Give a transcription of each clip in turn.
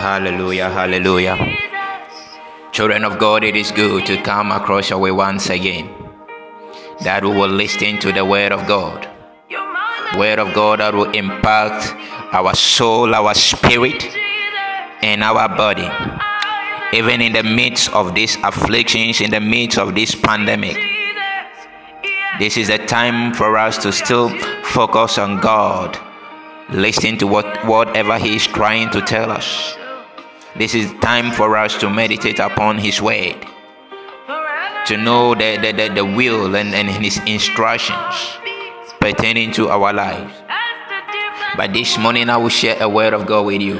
Hallelujah, hallelujah. Children of God, it is good to come across your way once again. That we will listen to the word of God. Word of God that will impact our soul, our spirit, and our body. Even in the midst of these afflictions, in the midst of this pandemic. This is a time for us to still focus on God, listen to what whatever He is trying to tell us. This is time for us to meditate upon His word, to know the, the, the, the will and, and His instructions pertaining to our lives. But this morning I will share a word of God with you.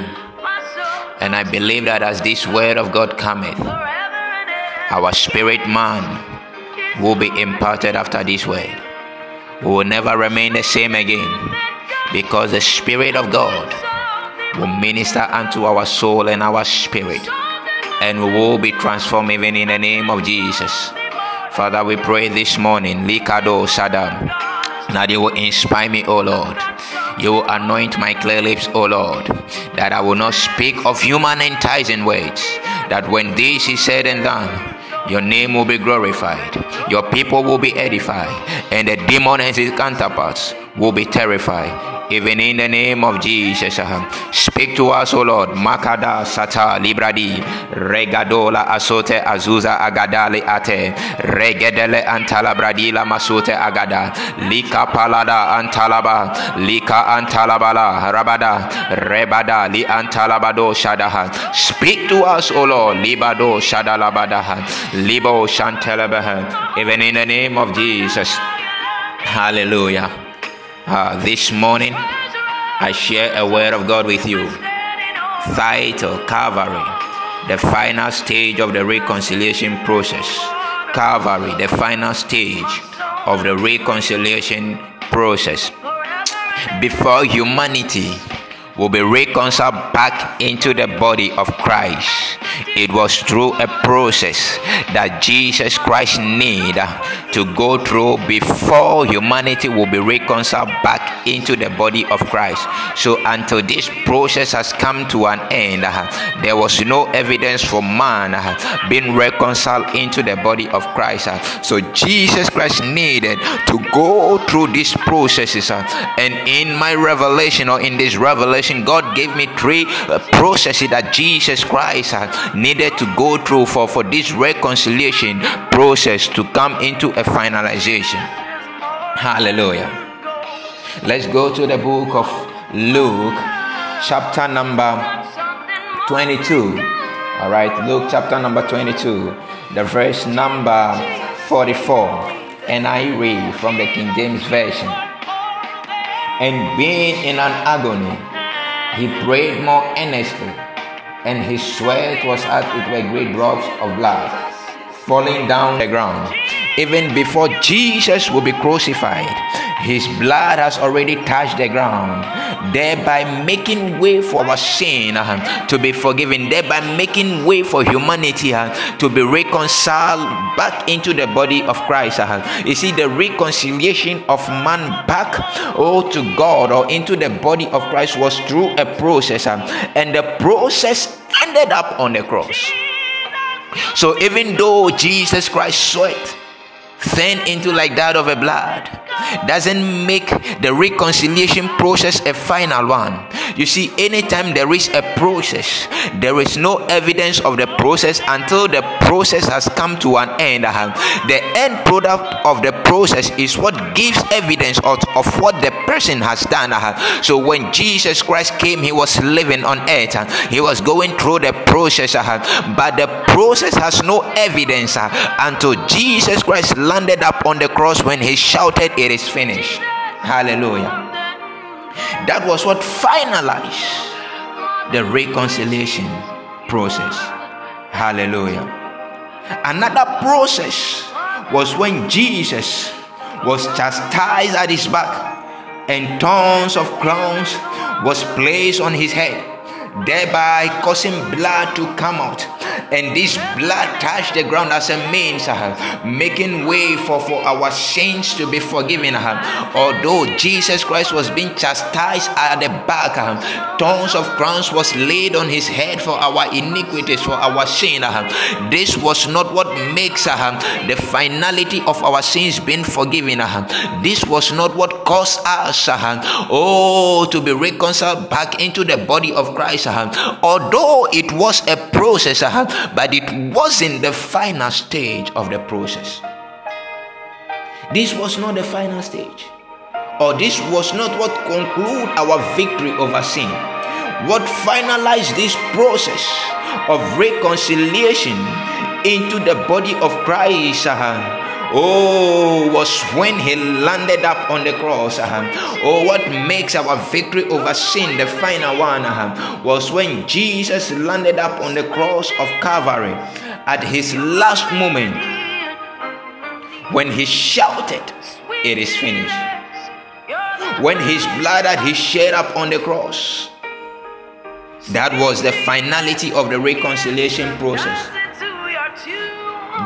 And I believe that as this word of God cometh, our spirit man will be imparted after this word. We will never remain the same again because the Spirit of God will minister unto our soul and our spirit, and we will be transformed even in the name of Jesus. Father, we pray this morning, Likado Saddam, that you will inspire me, O Lord. You will anoint my clear lips, O Lord, that I will not speak of human enticing words, that when this is said and done, your name will be glorified, your people will be edified, and the demon and his counterparts will be terrified even in the name of Jesus. Uh, speak to us, O Lord. Makada sata libradi regadola asote azuza agadale ate regedele antala bradila masote agada lika palada antalaba lika antalabala rabada rebada li antalabado shadaha. Speak to us, O Lord. Libado shadalabadaha libo shantalabaha. Even in the name of Jesus. Hallelujah. Uh, this morning, I share a word of God with you. Title Calvary, the final stage of the reconciliation process. Calvary, the final stage of the reconciliation process. Before humanity will be reconciled back into the body of Christ. It was through a process that Jesus Christ needed to go through before humanity will be reconciled back into the body of Christ. So until this process has come to an end, there was no evidence for man being reconciled into the body of Christ. So Jesus Christ needed to go through these processes. And in my revelation or in this revelation God gave me three uh, processes that Jesus Christ needed to go through for, for this reconciliation process to come into a finalization. Hallelujah. Let's go to the book of Luke, chapter number 22. All right, Luke chapter number 22, the verse number 44. And I read from the King James Version. And being in an agony, he prayed more earnestly, and his sweat was as it were great drops of blood falling down the ground. Even before Jesus will be crucified, his blood has already touched the ground, thereby making way for our sin uh, to be forgiven, thereby making way for humanity uh, to be reconciled back into the body of Christ. Uh. You see, the reconciliation of man back oh, to God or into the body of Christ was through a process, and the process ended up on the cross. So even though Jesus Christ sweat turned into like that of a blood doesn't make the reconciliation process a final one. You see, anytime there is a process, there is no evidence of the process until the process has come to an end. Uh-huh. The end product of the process is what gives evidence of, of what the person has done. Uh, so when Jesus Christ came, he was living on earth, he was going through the process, uh, but the process has no evidence uh, until Jesus Christ landed up on the cross when he shouted, It is finished. Hallelujah. That was what finalized the reconciliation process. Hallelujah. Another process was when Jesus was chastised at his back and tons of crowns was placed on his head thereby causing blood to come out and this blood touched the ground as a means, uh, making way for, for our sins to be forgiven. Uh, although Jesus Christ was being chastised at the back, uh, thorns of crowns was laid on his head for our iniquities, for our sin. This was not what makes the finality of our sins being forgiven. This was not what caused us, oh, to be reconciled back into the body of Christ. Although it was a process, but it wasn't the final stage of the process. This was not the final stage, or this was not what conclude our victory over sin. What finalized this process of reconciliation into the body of Christ? Uh, Oh, was when he landed up on the cross. Uh, oh, what makes our victory over sin the final one uh, was when Jesus landed up on the cross of Calvary at his last moment when he shouted, It is finished. When his blood that he shed up on the cross. That was the finality of the reconciliation process.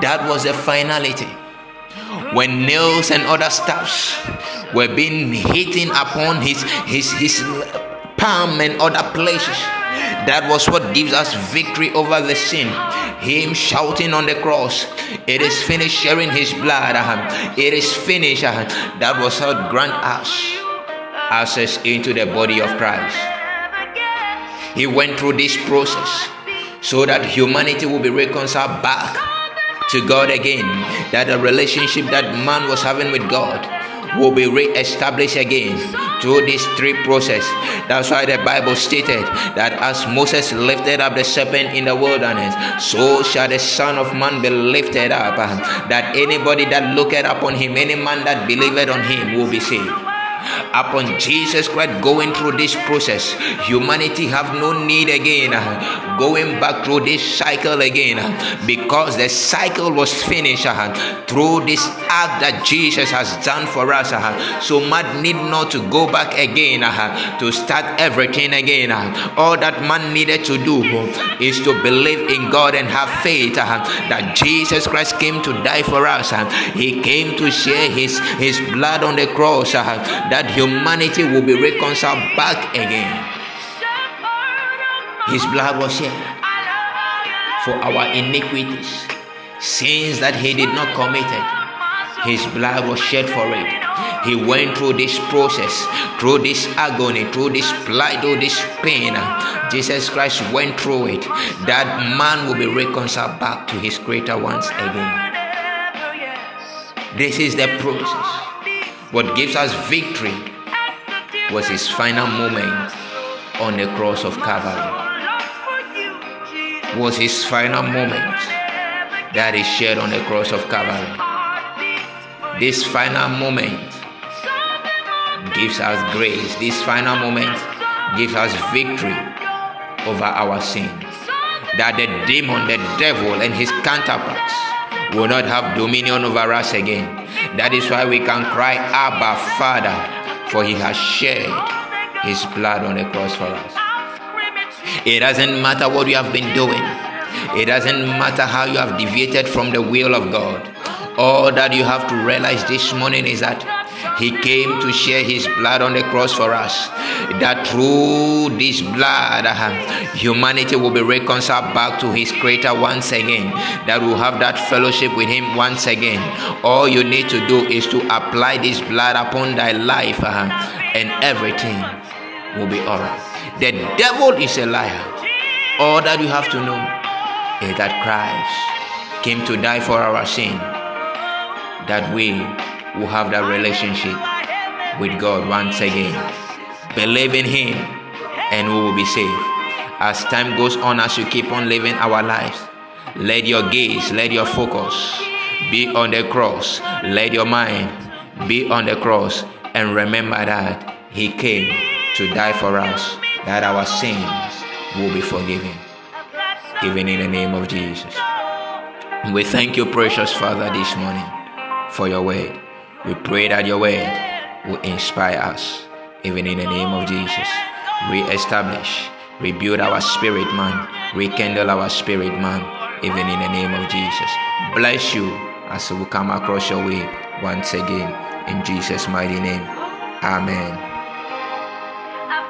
That was the finality when nails and other staffs were being hitting upon his his his palm and other places that was what gives us victory over the sin. Him shouting on the cross it is finished sharing his blood. It is finished. That was how grant us access into the body of christ. He went through this process so that humanity will be reconciled back to God again, that the relationship that man was having with God will be re-established again through this three process. That's why the Bible stated that as Moses lifted up the serpent in the wilderness, so shall the Son of Man be lifted up. That anybody that looketh upon him, any man that believeth on him will be saved upon Jesus Christ going through this process. Humanity have no need again uh, going back through this cycle again uh, because the cycle was finished uh, through this act that Jesus has done for us. So man need not to go back again to start everything again. All that man needed to do is to believe in God and have faith that Jesus Christ came to die for us. He came to share his, his blood on the cross that humanity will be reconciled back again. His blood was shed for our iniquities, sins that he did not commit. His blood was shed for it. He went through this process, through this agony, through this plight, through this pain. Jesus Christ went through it. That man will be reconciled back to his creator once again. This is the process. What gives us victory was his final moment on the cross of Calvary. Was his final moment that he shared on the cross of Calvary. This final moment gives us grace. This final moment gives us victory over our sin. That the demon, the devil, and his counterparts will not have dominion over us again. That is why we can cry, Abba, Father, for he has shed his blood on the cross for us. It doesn't matter what you have been doing, it doesn't matter how you have deviated from the will of God. All that you have to realize this morning is that he came to share his blood on the cross for us. That through this blood, uh, humanity will be reconciled back to his creator once again. That we'll have that fellowship with him once again. All you need to do is to apply this blood upon thy life, uh, and everything will be alright. The devil is a liar. All that you have to know is that Christ came to die for our sin. That we will have that relationship with God once again. Believe in Him and we will be saved. As time goes on, as you keep on living our lives, let your gaze, let your focus be on the cross. Let your mind be on the cross and remember that He came to die for us, that our sins will be forgiven. Even in the name of Jesus. We thank you, precious Father, this morning for your word. We pray that your word will inspire us, even in the name of Jesus. Re establish Rebuild our spirit, man. Rekindle our spirit, man. Even in the name of Jesus. Bless you as we come across your way once again. In Jesus' mighty name. Amen.